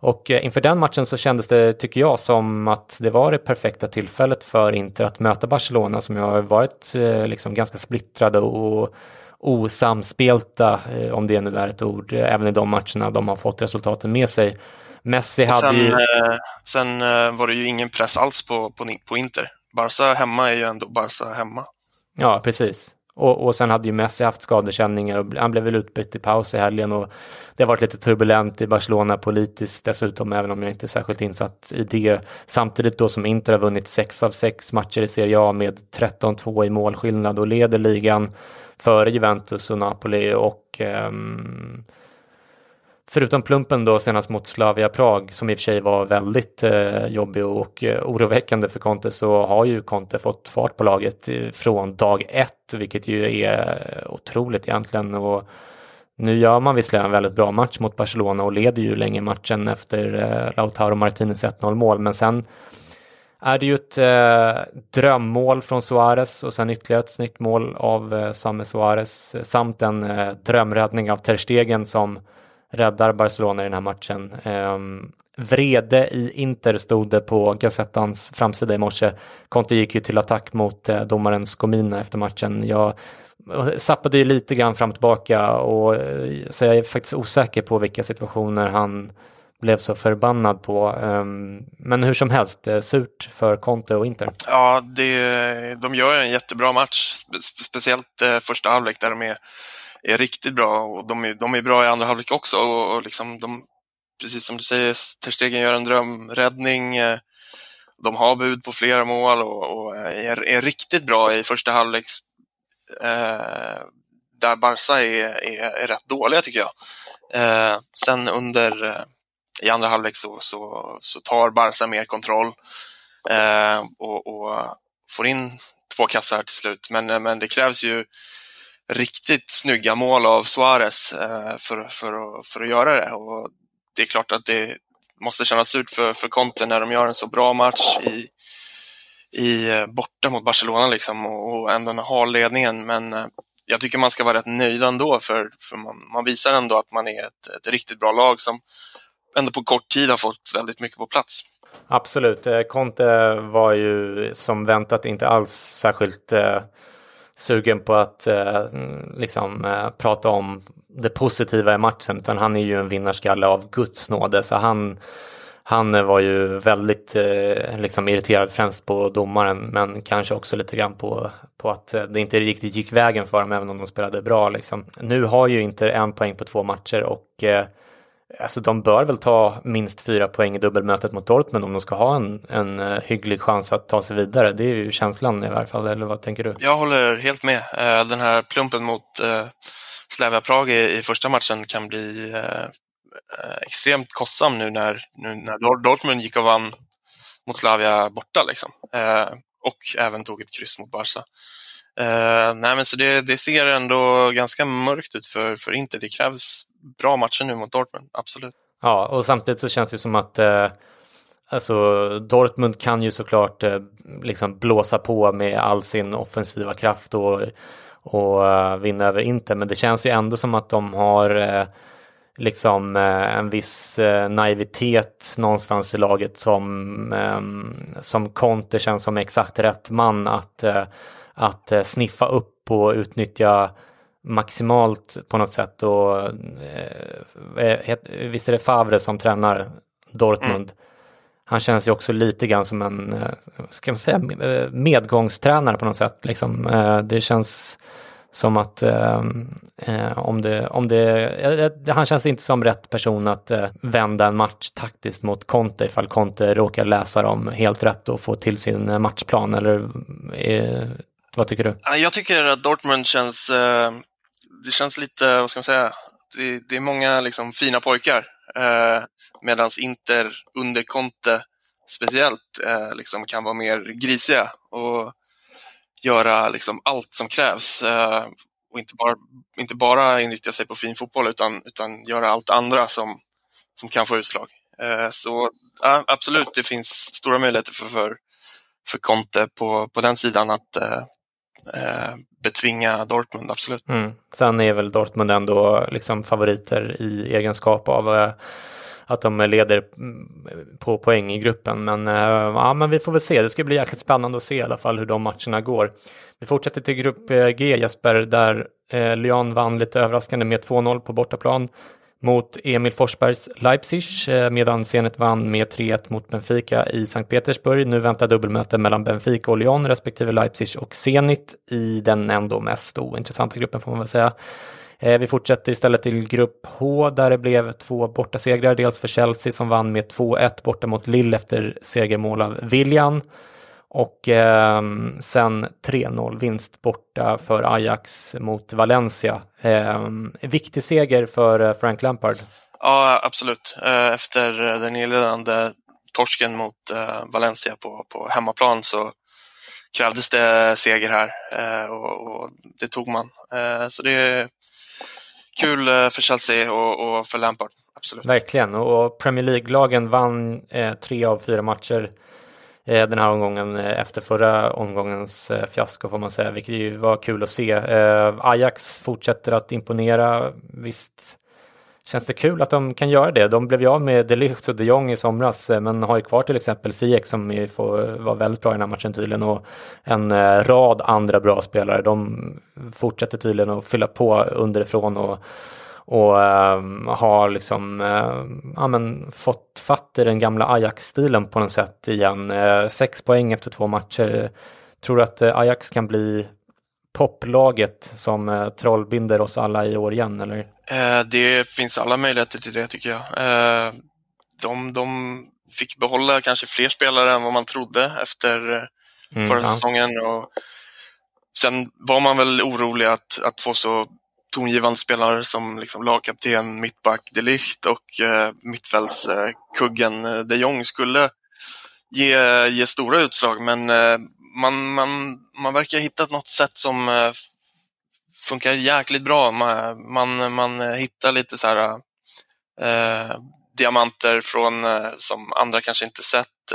Och eh, inför den matchen så kändes det, tycker jag, som att det var det perfekta tillfället för Inter att möta Barcelona som ju har varit eh, liksom ganska splittrade och osamspelta, om det nu är ett ord, även i de matcherna de har fått resultaten med sig. Messi hade sen, ju... sen var det ju ingen press alls på, på, på Inter. Barca hemma är ju ändå Barca hemma. Ja, precis. Och, och sen hade ju Messi haft skadekänningar och han blev väl utbytt i paus i helgen och det har varit lite turbulent i Barcelona politiskt dessutom, även om jag inte är särskilt insatt i det. Samtidigt då som Inter har vunnit sex av sex matcher i Serie A med 13-2 i målskillnad och leder ligan före Juventus och Napoli och um, förutom plumpen då senast mot Slavia Prag som i och för sig var väldigt eh, jobbig och eh, oroväckande för Conte så har ju Conte fått fart på laget eh, från dag ett vilket ju är otroligt egentligen. Och nu gör man visserligen en väldigt bra match mot Barcelona och leder ju länge matchen efter eh, Lautaro Martinez 1-0 mål men sen är det ju ett eh, drömmål från Suarez och sen ytterligare ett snyggt mål av eh, Same Suarez eh, samt en eh, drömräddning av Ter Stegen som räddar Barcelona i den här matchen. Eh, vrede i Inter stod det på Gazettans framsida i morse. Conte gick ju till attack mot eh, domaren Skomina efter matchen. Jag sappade ju lite grann fram och tillbaka och eh, så jag är faktiskt osäker på vilka situationer han blev så förbannad på. Ehm, men hur som helst, eh, surt för Conte och Inter. Ja, det, de gör en jättebra match, speciellt eh, första halvlek där de är, är riktigt bra och de är, de är bra i andra halvlek också. Och, och liksom de, precis som du säger, Ter Stegen gör en drömräddning. Eh, de har bud på flera mål och, och är, är, riktigt bra i första halvlek. Eh, där Barca är, är, är, rätt dåliga tycker jag. Eh, sen under eh, i andra halvlek så, så, så tar Barca mer kontroll eh, och, och, får in två kassar till slut. Men, eh, men det krävs ju riktigt snygga mål av Suarez eh, för, för, för att göra det. Och det är klart att det måste kännas surt för, för Conte när de gör en så bra match i, i eh, borta mot Barcelona liksom och, och ändå har ledningen. Men eh, jag tycker man ska vara rätt nöjd ändå för, för man, man visar ändå att man är ett, ett riktigt bra lag som ändå på kort tid har fått väldigt mycket på plats. Absolut. Conte var ju som väntat inte alls särskilt eh, sugen på att eh, liksom eh, prata om det positiva i matchen utan han är ju en vinnarskalle av Guds nåde så han han var ju väldigt eh, liksom irriterad främst på domaren men kanske också lite grann på, på att eh, det inte riktigt gick vägen för dem även om de spelade bra. Liksom. Nu har ju inte en poäng på två matcher och eh, Alltså de bör väl ta minst fyra poäng i dubbelmötet mot Dortmund om de ska ha en, en eh, hygglig chans att ta sig vidare. Det är ju känslan i varje fall, eller vad tänker du? Jag håller helt med. Eh, den här plumpen mot eh, Slavia Prag i, första matchen kan bli extremt kostsam nu när, nu när Dortmund gick och vann mot Slavia borta liksom. och även tog ett kryss mot Barca. Nej, men så det, det, ser ändå ganska mörkt ut för, för Inter. Det krävs bra matcher nu mot Dortmund, absolut. Ja, och samtidigt så känns det som att eh, alltså, Dortmund kan ju såklart eh, liksom blåsa på med all sin offensiva kraft och, och eh, vinna över Inter. Men det känns ju ändå som att de har eh, liksom eh, en viss naivitet någonstans i laget som, som Conte känns som exakt rätt man att att eh, sniffa upp och utnyttja maximalt på något sätt. Och, eh, eh visst är det Favre som tränar Dortmund. Mm. Han känns ju också lite grann som en, eh, ska man säga, medgångstränare på något sätt. Liksom. Det känns som att eh, om det, om det, han känns inte som rätt person att eh, vända en match taktiskt mot Conte ifall Conte råkar läsa dem helt rätt och få till sin matchplan. Eller eh, vad tycker du? Jag tycker att Dortmund känns, eh, det känns lite, vad ska man säga, det, det är många liksom fina pojkar. Eh, Medan Inter under Conte speciellt eh, liksom kan vara mer grisiga och göra liksom allt som krävs. Och inte bara, inte bara inrikta sig på fin fotboll utan, utan göra allt andra som, som kan få utslag. Så ja, absolut, det finns stora möjligheter för, för, för Conte på, på den sidan att Eh, betvinga Dortmund, absolut. Mm. Sen är väl Dortmund ändå liksom favoriter i egenskap av eh, att de leder mm, på poäng i gruppen. Men, eh, ja, men vi får väl se. Det ska bli jäkligt spännande att se i alla fall hur de matcherna går. Vi fortsätter till grupp G Jesper där Lyon vann lite överraskande med 2-0 på bortaplan mot Emil Forsbergs Leipzig eh, medan Zenit vann med 3-1 mot Benfica i Sankt Petersburg. Nu väntar dubbelmöte mellan Benfica och Lyon respektive Leipzig och Zenit i den ändå mest ointressanta gruppen får man väl säga. Eh, vi fortsätter istället till grupp H där det blev två bortasegrar, dels för Chelsea som vann med 2-1 borta mot Lille efter segermål av William och eh, sen 3-0 vinst borta för Ajax mot Valencia. Eh, viktig seger för eh, Frank Lampard. Ja, absolut. Efter den inledande torsken mot Valencia på, på hemmaplan så krävdes det seger här och, och det tog man. Så det är kul för Chelsea och, och för Lampard. Absolut. Verkligen, och Premier League-lagen vann tre av fyra matcher Eh, Eh, den här omgången eh, efter förra omgångens eh, fiasko får man säga, vilket ju var kul att se. Ajax fortsätter att imponera. Visst känns det kul att de kan göra det. De blev ju av med de Ligt och de Jong i somras, men har ju kvar till exempel Ziyech som får vara väldigt bra i den här matchen tydligen och en rad andra bra spelare. De fortsätter tydligen att fylla på underifrån och och um, har liksom uh, ja, men fått fatt i den gamla Ajax-stilen på något sätt igen. Uh, sex poäng efter två matcher. Tror du att uh, Ajax kan bli poplaget som uh, trollbinder oss alla i år igen? Eller? det finns alla möjligheter till det tycker jag. de, de fick behålla kanske fler spelare än vad man trodde efter mm, förra ja. säsongen. Och sen var man väl orolig att, att få så tongivande spelare som liksom lagkapten, mittback de Ligt och eh, mittfältskuggen eh, de Jong skulle ge, ge stora utslag. Men eh, man, man, man verkar ha hittat något sätt som eh, funkar jäkligt bra. Man, man, man hittar lite så här eh, diamanter från, eh, som andra kanske inte sett.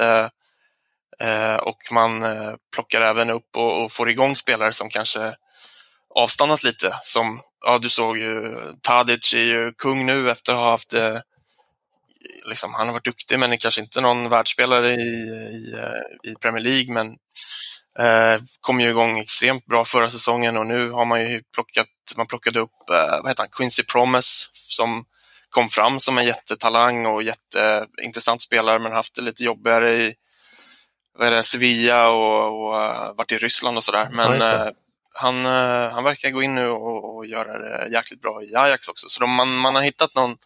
Eh, och man plockar även upp och, och får igång spelare som kanske avstannat lite. Som, ja du såg ju, Tadic är ju kung nu efter att ha haft eh, liksom, han har varit duktig men är kanske inte någon världsspelare i, i, eh, i Premier League men eh, kom ju igång extremt bra förra säsongen och nu har man ju plockat, man plockade upp, eh, vad heter han, Quincy Promise som kom fram som en jättetalang och jätteintressant spelare men haft det lite jobbigare i vad det, Sevilla och, och uh, varit i Ryssland och sådär. Men ja, han, eh, han verkar gå in nu och, och göra det jäkligt bra i Ajax också. Så de, man, man har hittat någon,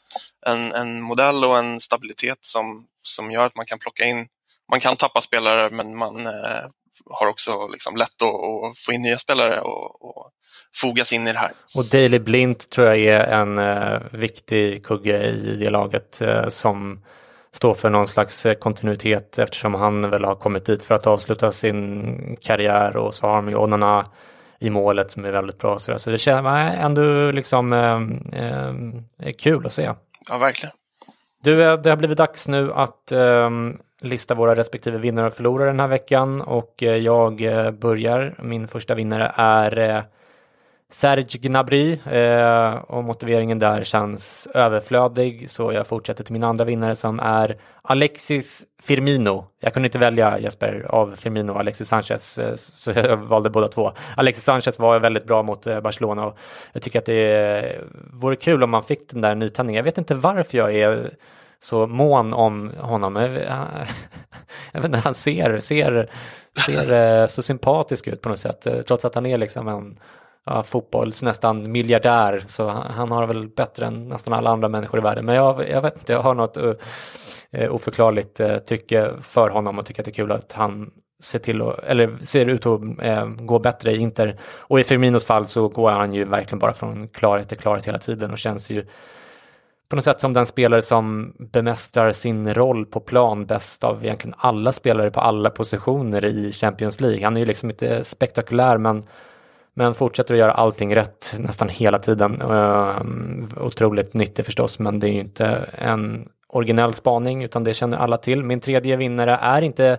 en, en modell och en stabilitet som, som gör att man kan plocka in, man kan tappa spelare men man eh, har också liksom lätt att, att, få in nya spelare och, och fogas in i det här. Och Daley Blint tror jag är en eh, viktig kugge i det laget eh, som står för någon slags eh, kontinuitet eftersom han väl har kommit dit för att avsluta sin karriär och så har de ju Onana i målet som är väldigt bra. Så, så det känns ändå liksom eh, eh, kul att se. Ja, verkligen. Du, eh, det har blivit dags nu att eh, lista våra respektive vinnare och förlorare den här veckan och eh, jag eh, börjar. Min första vinnare är Serge Gnabry eh, och motiveringen där känns överflödig så jag fortsätter till min andra vinnare som är Alexis Firmino. Jag kunde inte välja Jesper av Firmino och Alexis Sanchez eh, så jag [laughs] valde båda två. Alexis Sanchez var väldigt bra mot eh, Barcelona och jag tycker att det eh, vore kul om man fick den där nytändningen. Jag vet inte varför jag är så mån om honom. Jag vet [laughs] inte, han ser, ser, ser eh, så sympatisk ut på något sätt eh, trots att han är liksom en ja, fotbolls nästan miljardär så han har väl bättre än nästan alla andra människor i världen. Men jag, jag vet inte, jag har något uh, oförklarligt uh, tycke för honom och tycker att det är kul att han ser till och, eller ser ut att uh, gå bättre i Inter. Och i Firminos fall så går han ju verkligen bara från klarhet till klarhet hela tiden och känns ju på något sätt som den spelare som bemästrar sin roll på plan bäst av egentligen alla spelare på alla positioner i Champions League. Han är ju liksom inte spektakulär men men fortsätter att göra allting rätt nästan hela tiden. Uh, otroligt nyttig förstås, men det är ju inte en originell spaning utan det känner alla till. Min tredje vinnare är inte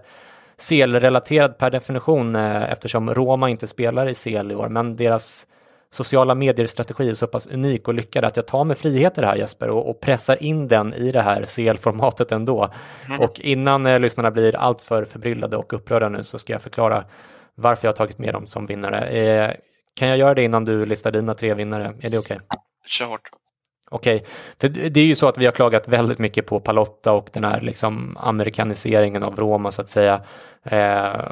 CL-relaterad per definition uh, eftersom Roma inte spelar i CL i år, men deras sociala medier-strategi är så pass unik och lyckad att jag tar mig friheter här Jesper och, och pressar in den i det här CL-formatet ändå. Mm. Och innan eh, lyssnarna blir alltför förbryllade och upprörda nu så ska jag förklara varför jag tagit med dem som vinnare. Eh, kan jag göra det innan du listar dina tre vinnare? Är det okej? Okay? Kör hårt. Okej, okay. för det är ju så att vi har klagat väldigt mycket på Palotta och den här liksom amerikaniseringen av Roma så att säga. Eh,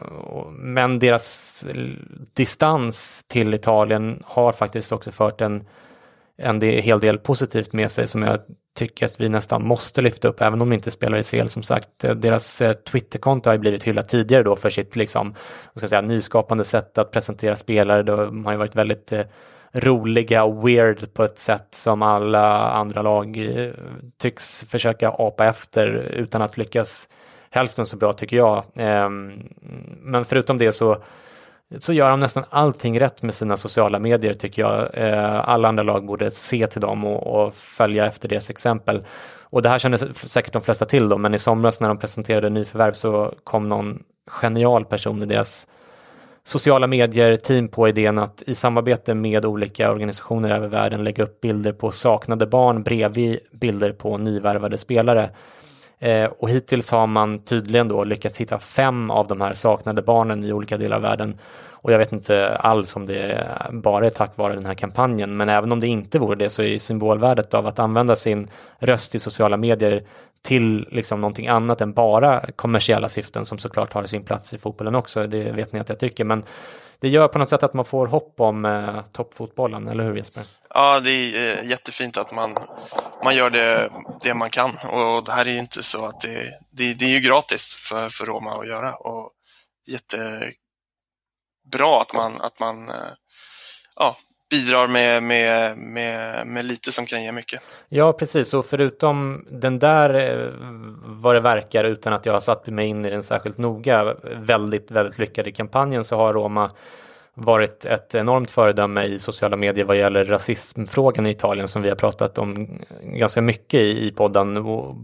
men deras distans till Italien har faktiskt också fört en en hel del positivt med sig som jag tycker att vi nästan måste lyfta upp, även om de inte spelar i CL som sagt. Eh, deras eh, Twitterkonto har ju blivit hyllat tidigare då för sitt liksom, ska säga, nyskapande sätt att presentera spelare. De har ju varit väldigt eh, roliga och weird på ett sätt som alla andra lag eh, tycks försöka apa efter utan att lyckas hälften så bra tycker jag. Ehm, men förutom det så så gör de nästan allting rätt med sina sociala medier tycker jag. Eh, alla andra lag borde se till dem och, och, följa efter deras exempel. Och det här känner säkert de flesta till då, men i somras när de presenterade nyförvärv så kom någon genial person i deras sociala medier team på idén att i samarbete med olika organisationer över världen lägga upp bilder på saknade barn bredvid bilder på nyvärvade spelare. Eh, och hittills har man tydligen då lyckats hitta fem av de här saknade barnen i olika delar av världen. Och jag vet inte alls om det bara är tack vare den här kampanjen, men även om det inte vore det så är symbolvärdet av att använda sin röst i sociala medier till liksom någonting annat än bara kommersiella syften som såklart har sin plats i fotbollen också. Det vet ni att jag tycker, men det gör på något sätt att man får hopp om eh, toppfotbollen, eller hur Jesper? Ja, det är eh, jättefint att man, man gör det, det man kan och det här är ju inte så att det, det, det är ju gratis för, för Roma att göra och jättebra att man, att man eh, ja, bidrar med, med, med, med lite som kan ge mycket. Ja, precis. Och förutom den där, eh, vad det verkar, utan att jag har satt mig in i den särskilt noga, väldigt, väldigt lyckade kampanjen så har Roma varit ett enormt föredöme i sociala medier vad gäller rasismfrågan i Italien som vi har pratat om ganska mycket i, i podden. Och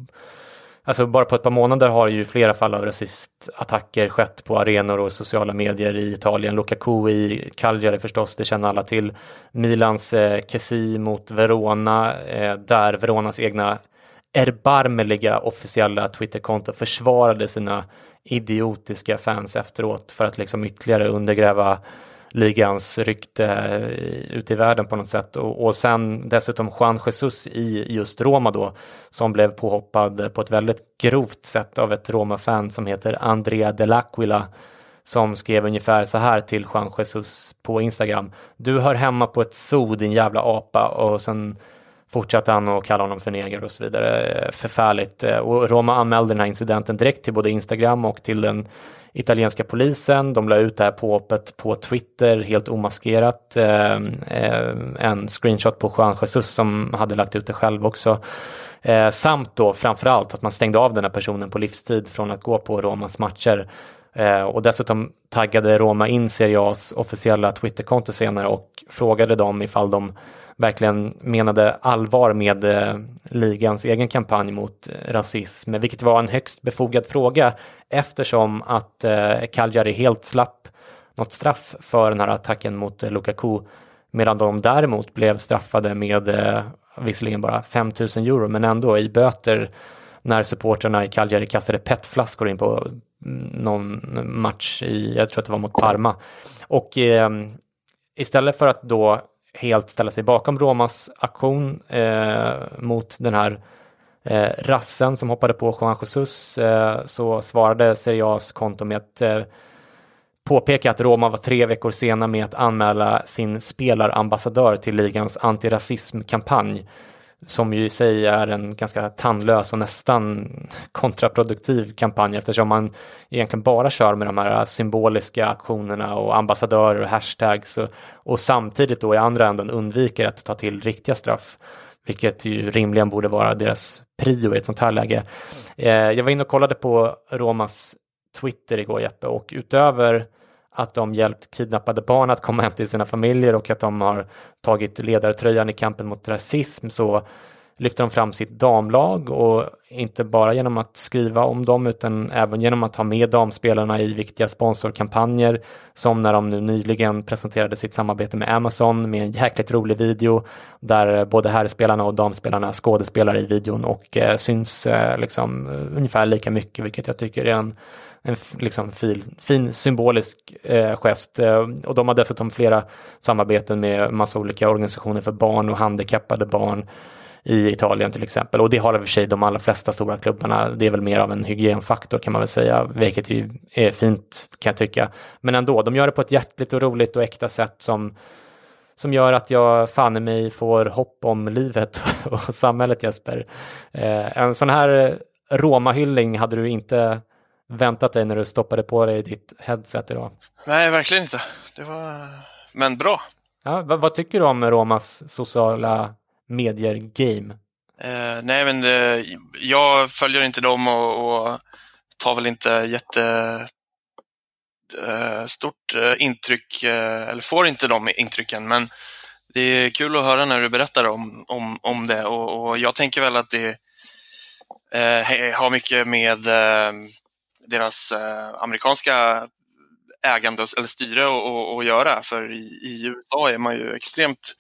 Alltså bara på ett par månader har ju flera fall av rasistattacker skett på arenor och sociala medier i Italien. Lukaku i Cagliari förstås, det känner alla till. Milans eh, Kessi mot Verona, eh, där Veronas egna erbarmeliga officiella Twitterkonto försvarade sina idiotiska fans efteråt för att liksom ytterligare undergräva ligans rykte eh, ute i världen på något sätt. Och, och sen dessutom Juan Jesus i just Roma då, som blev påhoppad på ett väldigt grovt sätt av ett Roma-fan som heter Andrea Dell'Aquila som skrev ungefär så här till Juan Jesus på Instagram. Du hör hemma på ett zoo din jävla apa och sen fortsatte han att kalla honom för neger och så vidare. Eh, förfärligt. Eh, och Roma anmälde den här incidenten direkt till både Instagram och till den italienska polisen. De la ut det här påhoppet på Twitter helt omaskerat. Eh, eh, en screenshot på Juan Jesus som hade lagt ut det själv också. Eh, samt då framförallt att man stängde av den här personen på livstid från att gå på Romas matcher. Eh, och dessutom taggade Roma in Serie A's officiella Twitterkonto senare och frågade dem ifall de verkligen menade allvar med eh, ligans egen kampanj mot eh, rasism, vilket var en högst befogad fråga eftersom att eh, Cagliari helt slapp något straff för den här attacken mot eh, Lukaku medan de däremot blev straffade med eh, visserligen bara 5000 euro men ändå i böter när supporterna i Cagliari kastade petflaskor in på mm, någon match i, jag tror att det var mot Parma. Och eh, istället för att då helt ställa sig bakom Romas aktion eh, mot den här eh, rassen som hoppade på Juan Jesus eh, så svarade Serie A's konto med att eh, påpeka att Roma var tre veckor sena med att anmäla sin spelarambassadör till ligans antirasismkampanj som ju i sig är en ganska tandlös och nästan kontraproduktiv kampanj eftersom man egentligen bara kör med de här symboliska aktionerna och ambassadörer och hashtags och, och samtidigt då i andra änden undviker att ta till riktiga straff vilket ju rimligen borde vara deras prio i ett sånt här läge. Eh, jag var inne och kollade på Romas Twitter igår Jeppe och utöver att de hjälpt kidnappade barn att komma hem till sina familjer och att de har tagit ledartröjan i kampen mot rasism så lyfter de fram sitt damlag och inte bara genom att skriva om dem utan även genom att ha med damspelarna i viktiga sponsorkampanjer som när de nu nyligen presenterade sitt samarbete med Amazon med en jäkligt rolig video där både herrspelarna och damspelarna skådespelar i videon och eh, syns eh, liksom eh, ungefär lika mycket vilket jag tycker är en en liksom fin, fin symbolisk eh, gest. Eh, och de har dessutom flera samarbeten med massa olika organisationer för barn och handikappade barn i Italien till exempel. Och det har i och för sig de allra flesta stora klubbarna. Det är väl mer av en hygienfaktor kan man väl säga, vilket ju är fint kan jag tycka. Men ändå, de gör det på ett hjärtligt och roligt och äkta sätt som som gör att jag fan i mig får hopp om livet [laughs] och samhället Jesper. Eh, en sån här eh, Roma-hyllning hade du inte väntat dig när du stoppade på dig ditt headset idag? Nej, verkligen inte. Det var... Men bra. Ja, vad, vad, tycker du om Romas sociala medier-game? Eh, nej, men det, jag följer inte dem och, och tar väl inte jätte eh, stort eh, intryck, eh, eller får inte de intrycken, men det är kul att höra när du berättar om, om, om det och, och jag tänker väl att det eh, har mycket med eh, deras eh, amerikanska ägande eller styre att göra. För i, i, USA är man ju extremt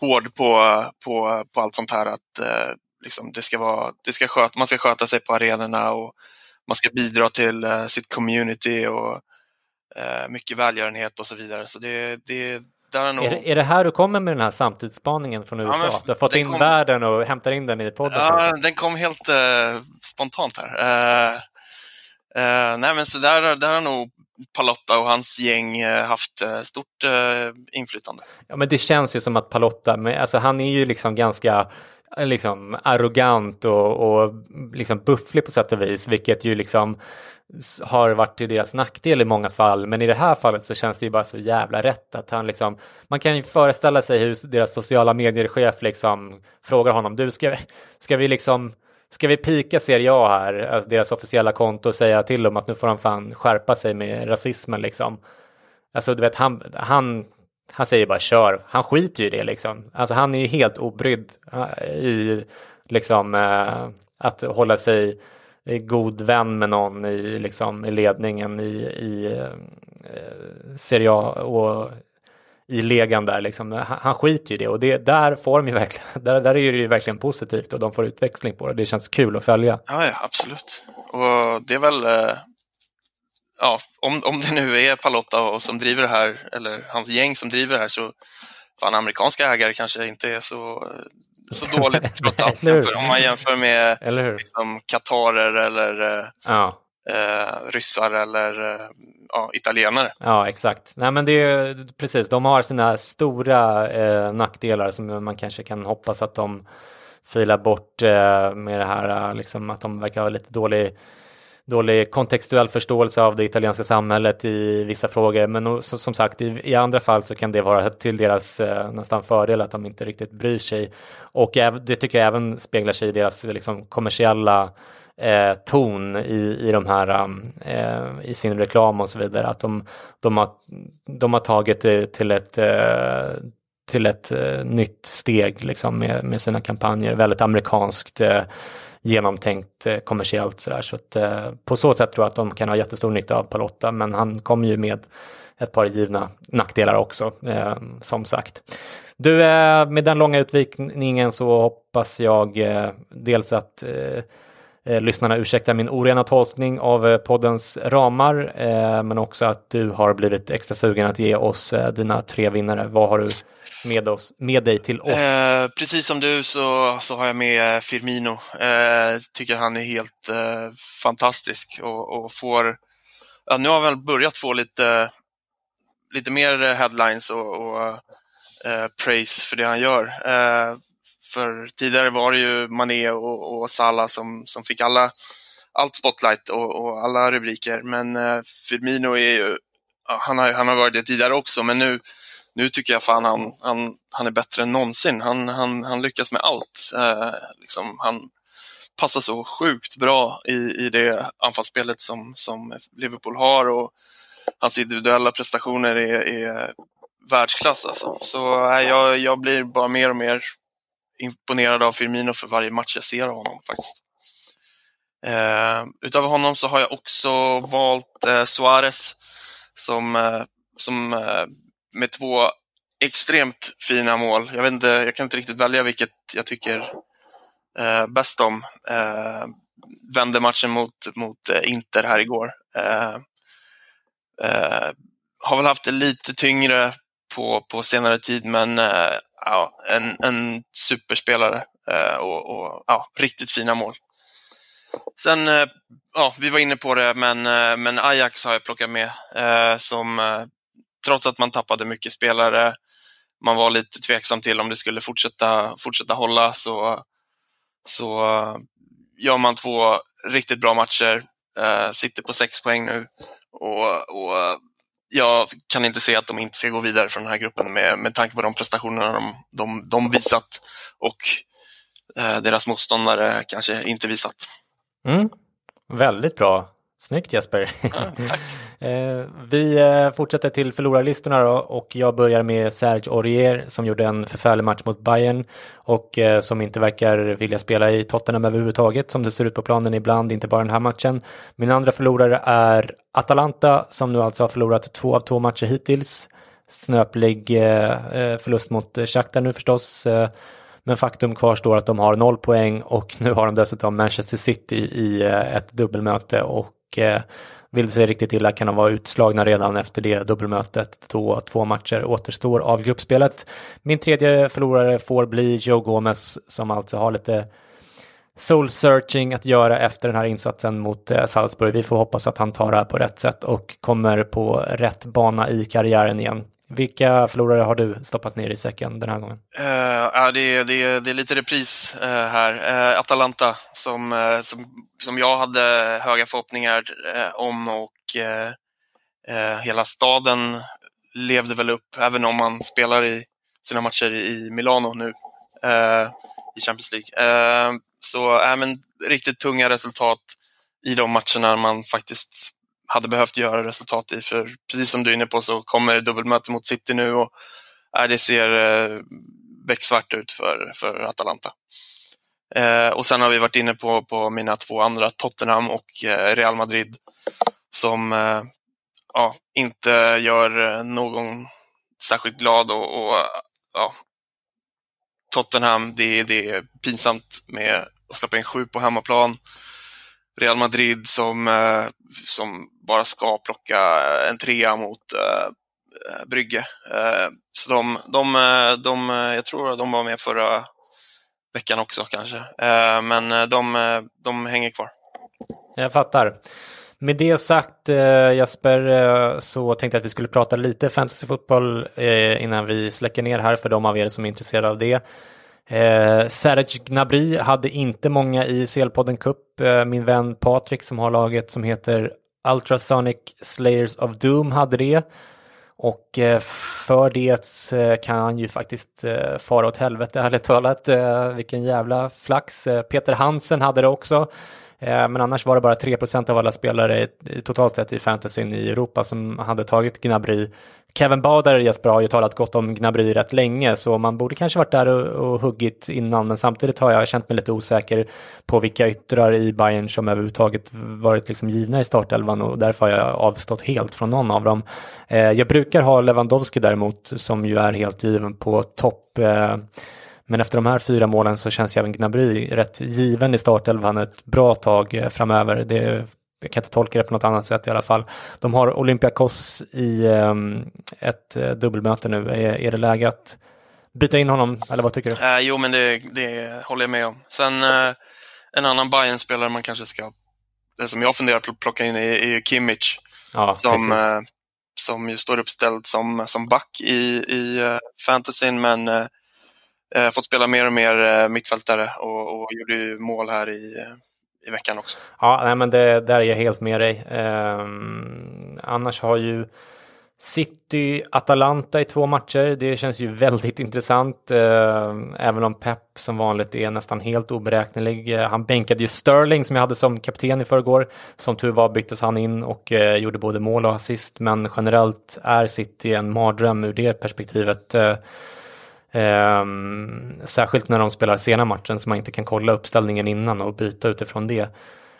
hård på, på, på allt sånt här att eh, liksom det ska vara, det ska sköta, man ska sköta sig på arenorna och man ska bidra till eh, sitt community och eh, mycket välgörenhet och så vidare. Så det, det, är, nog... är, det, är det här du kommer med den här samtidsspaningen från USA? Ja, du har fått in kom... världen och hämtar in den i podden? Ja, den kom helt uh, spontant här. Uh, nej, men så där, där har nog Palotta och hans gäng eh, haft eh, stort inflytande. Ja, men det känns ju som att Palotta, men, alltså, han är ju liksom ganska liksom arrogant och, och liksom bufflig på sätt och vis, vilket ju liksom har varit till deras nackdel i många fall. Men i det här fallet så känns det ju bara så jävla rätt att han liksom, man kan ju föreställa sig hur deras sociala medier-chef liksom frågar honom, du ska, ska vi liksom Ska vi pika Serie A här, alltså deras officiella konto och säga till dem att nu får de fan skärpa sig med rasismen liksom. Alltså du vet, han, han han säger bara kör. Han skiter ju i det liksom. Alltså han är ju helt obrydd eh, i liksom eh, att hålla sig god vän med någon i, liksom, i ledningen i, i eh, Serie A och i legan där liksom. Han, han skiter ju i det och det, där får de ju verkligen, [laughs] där, där är det ju verkligen positivt och de får utväxling på det. Det känns kul att följa. Ja, ja absolut. Och det är väl eh, ja, om, om det nu är Palotta och som driver det här, eller hans gäng som driver det här, så fan, amerikanska ägare kanske inte är så, så dåligt [laughs] trots allt. För om man jämför med liksom, katarer eller eh, ja. eh, ryssar eller eh, ja, italienare. Ja, exakt. Nej, men det är precis, de har sina stora eh, nackdelar som man kanske kan hoppas att de filar bort eh, med det här, eh, liksom, att de verkar ha lite dålig dålig kontextuell förståelse av det italienska samhället i vissa frågor. Men som sagt, i, i andra fall så kan det vara till deras eh, nästan fördel att de inte riktigt bryr sig. Och det tycker jag även speglar sig i deras liksom, kommersiella eh, ton i, i de här um, eh, i sin reklam och så vidare. Att de, de, har, de har tagit det till ett eh, till ett eh, nytt steg liksom med, med sina kampanjer. Väldigt amerikanskt eh, genomtänkt eh, kommersiellt sådär. Så att, eh, på så sätt tror jag att de kan ha jättestor nytta av Palotta, men han kommer ju med ett par givna nackdelar också, eh, som sagt. Du, eh, med den långa utvikningen så hoppas jag eh, dels att eh, Eh, lyssnarna ursäktar min orena tolkning av eh, poddens ramar, eh, men också att du har blivit extra sugen att ge oss eh, dina tre vinnare. Vad har du med, oss, med dig till oss? Eh, precis som du så, så har jag med eh, Firmino. Eh, tycker han är helt eh, fantastisk och, och får, ja, nu har han väl börjat få lite, lite mer headlines och, och eh, praise för det han gör. Eh, för tidigare var det ju Mané och, och Salah som, som fick alla, allt spotlight och, och alla rubriker. Men eh, Firmino är ju, han har, han har varit det tidigare också, men nu nu tycker jag fan han, han, han är bättre än någonsin. Han, han, han lyckas med allt. Eh, liksom, han passar så sjukt bra i, i det anfallsspelet som, som Liverpool har och hans individuella prestationer är, är världsklass. Alltså. Så jag, jag blir bara mer och mer imponerad av Firmino för varje match jag ser av honom faktiskt. Eh, utav honom så har jag också valt eh, Suarez som, eh, som eh, med två extremt fina mål. Jag, vet inte, jag kan inte riktigt välja vilket jag tycker eh, bäst om. Eh, vände matchen mot, mot eh, Inter här igår. Eh, eh, har väl haft det lite tyngre på, på senare tid, men eh, ja, en, en superspelare eh, och, och ja, riktigt fina mål. Sen, eh, ja, vi var inne på det, men, eh, men Ajax har jag plockat med som trots att man tappade mycket spelare, man var lite tveksam till om det skulle fortsätta, fortsätta hålla, så, så gör man två riktigt bra matcher, sitter på sex poäng nu och, och jag kan inte se att de inte ska gå vidare från den här gruppen med, med tanke på de prestationerna de, de, de visat och eh, deras motståndare kanske inte visat. Mm. Väldigt bra. Snyggt Jesper. [laughs] Ja. [laughs] Eh, Vi eh, fortsätter till förlorarlistorna då och jag börjar med Serge Aurier som gjorde en förfärlig match mot Bayern och eh, som inte verkar vilja spela i Tottenham överhuvudtaget som det ser ut på planen ibland, inte bara den här matchen. Min andra förlorare är Atalanta som nu alltså har förlorat två av två matcher hittills. Snöplig förlust mot Shakhtar nu förstås. Men faktum kvarstår att de har noll poäng och [laughs] nu har de dessutom Manchester City i ett dubbelmöte och Eh, vill sig riktigt illa kan de vara utslagna redan efter det dubbelmötet då två matcher återstår av gruppspelet. Min tredje förlorare får bli Joe Gomez som alltså har lite soul searching att göra efter den här insatsen mot eh, Salzburg. Vi får hoppas att han tar det här på rätt sätt och kommer på rätt bana i karriären igen. Vilka förlorare har du stoppat ner i säcken den här gången? Uh, ja, det, är, det, är, det är lite repris uh, här. Uh, Atalanta som, uh, som, som jag hade höga förhoppningar om och hela staden levde väl upp, även om man spelar i sina matcher i Milano nu i Champions League. Så äh, men, riktigt tunga resultat i de matcherna man faktiskt hade behövt göra resultat i. För precis som du är inne på så kommer dubbelmöte mot City nu och äh, det ser äh, becksvart ut för, för Atalanta. Eh, och sen har vi varit inne på, på mina två andra, Tottenham och eh, Real Madrid, som eh, ja, inte gör någon särskilt glad och, och ja, Tottenham, det, det är pinsamt med att släppa in sju på hemmaplan. Real Madrid som, eh, som bara ska plocka eh, en trea mot eh, eh, Brygge. Eh, så de, de, eh, de, jag tror de var med förra veckan också kanske. Eh, men de, de hänger kvar. Jag fattar. Med det sagt Jesper så tänkte jag att vi skulle prata lite fantasyfotboll innan vi släcker ner här för de av er som är intresserade av det. Eh, Serge Gnabry hade inte många i CL-podden Cup. Eh, min vän Patrik som har laget som heter Ultrasonic Slayers of Doom hade det. Och eh, för det eh, kan han ju faktiskt eh, fara åt helvete ärligt talat. Eh, vilken jävla flax. Eh, Peter Hansen hade det också. Eh, men annars var det bara 3% av alla spelare totalt sett i fantasyn i Europa som hade tagit Gnabry. Kevin Bader Jesper har ju talat gott om Gnabry rätt länge så man borde kanske varit där och, och huggit innan men samtidigt har jag känt mig lite osäker på vilka yttrar i Bayern som överhuvudtaget varit liksom givna i startelvan och därför har jag avstått helt från någon av dem. Eh, Jag brukar ha Lewandowski däremot som ju är helt given på topp. Eh, eh, men efter de här fyra målen så känns ju även Gnabry rätt given i startelvan ett bra tag eh, framöver. Det, jag kan inte tolka det på något annat sätt i alla fall. De har Olympiakos i ehm, ett eh, dubbelmöte nu. Är, är det läge att byta in honom, eller vad tycker du? Eh, jo, men det, det håller jag med om. Sen eh, en annan bayern spelare man kanske ska, det som jag funderar på att plocka in är, är ju Kimmich. Ja, som, eh, som ju står uppställd som, som back i, i fantasyn men eh, fått spela mer och mer eh, mittfältare och, och gjorde ju mål här i, i veckan också. Ja, nej, men det, där är jag helt med dig. Eh, annars har ju City Atalanta i två matcher. Det känns ju väldigt intressant. Ehm, även om Pep som vanligt är nästan helt oberäknelig. Eh, han bänkade ju Sterling som jag hade som kapten i förrgår. Som tur var byttes han in och eh, gjorde både mål och assist. Men generellt är City en mardröm ur det perspektivet. Eh, särskilt när de spelar sena matchen så man inte kan kolla uppställningen innan och byta utifrån det.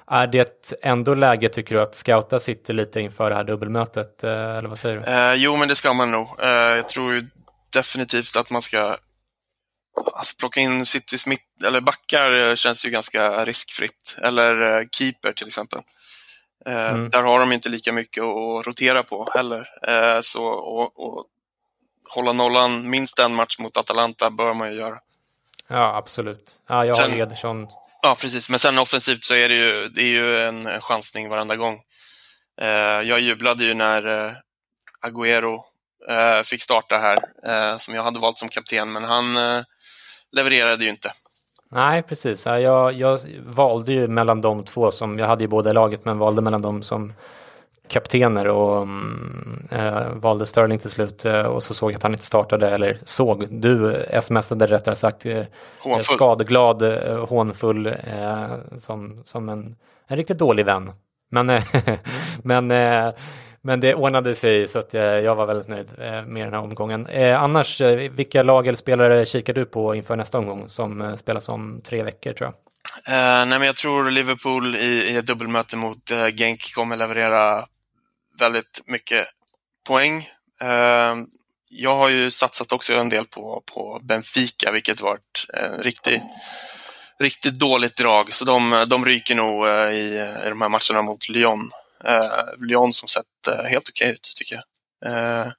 Är det ändå läge tycker du att scouta City lite inför det här dubbelmötet? eh, Eller vad säger du? Eh, jo, men det ska man nog. Eh, jag tror ju definitivt att man ska alltså, plocka in Citys mitt, eller backar eh, känns ju ganska riskfritt. Eller eh, keeper till exempel. Eh, Mm. Där har de inte lika mycket att, rotera på heller. Så och, och hålla nollan minst en match mot Atalanta bör man ju göra. Ja, absolut. Ja, jag Sen- har Ederson. Ja, precis. Men sen offensivt så är det ju, det är ju en, en chansning varenda gång. Eh, jag jublade ju när eh, Agüero eh, fick starta här, eh, som jag hade valt som kapten, men han eh, levererade ju inte. Nej, precis. Ja, jag, jag valde ju mellan de två som, jag hade ju båda i laget, men valde mellan de som kaptener och mm, eh, valde Sterling till slut eh, och så såg jag att han inte startade, eller såg, du smsade rättare sagt eh, Hånfull. skadeglad, eh, hånfull, som, som en, en riktigt dålig vän. Men, eh, [laughs] men, men det ordnade sig så att jag var väldigt nöjd med den här omgången. Annars, vilka lag eller spelare kikar du på inför nästa omgång som spelas om tre veckor tror jag? Eh, nej, men jag tror Liverpool i, i ett dubbelmöte mot eh, Genk kommer leverera väldigt mycket poäng. Ehm, jag har ju satsat också en del på, på Benfica, vilket varit eh, en riktigt, riktigt dåligt drag. Så de, de ryker nog eh, i, i de här matcherna mot Lyon. Eh, Lyon som sett eh, helt okej ut, tycker jag. Eh,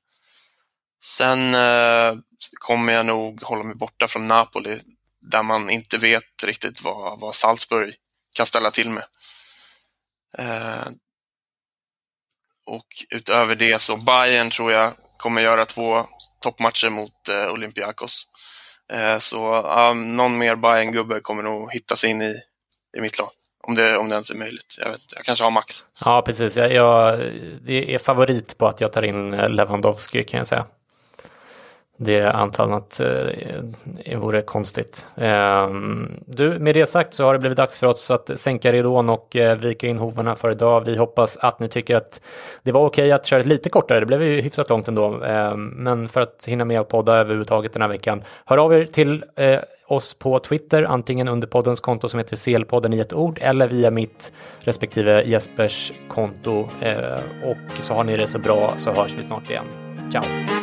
sen eh, kommer jag nog hålla mig borta från Napoli där man inte vet riktigt vad, vad Salzburg kan ställa till med. Och utöver det så Bayern tror jag kommer göra två toppmatcher mot eh, Olympiakos. Eh, så ja, någon mer bayern gubbe kommer nog hitta sig in i, i mitt lag. Om det, om det ens är möjligt. Jag, vet, jag kanske har max. Ja, precis. Jag, jag, det är favorit på att jag tar in eh, Lewandowski kan jag säga. Det antar att eh, vore konstigt. Eh, du, med det sagt så har det blivit dags för oss att sänka ridån och eh, vika in hovarna för idag. Vi hoppas att ni tycker att det var okej att köra lite kortare. Det blev ju hyfsat långt ändå. Eh, men för att hinna med att podda överhuvudtaget den här veckan. Hör av er till eh, oss på Twitter, antingen under poddens konto som heter CL-podden i ett ord eller via mitt respektive Jespers konto. Eh, och så har ni det så bra så hörs vi snart igen. Ciao!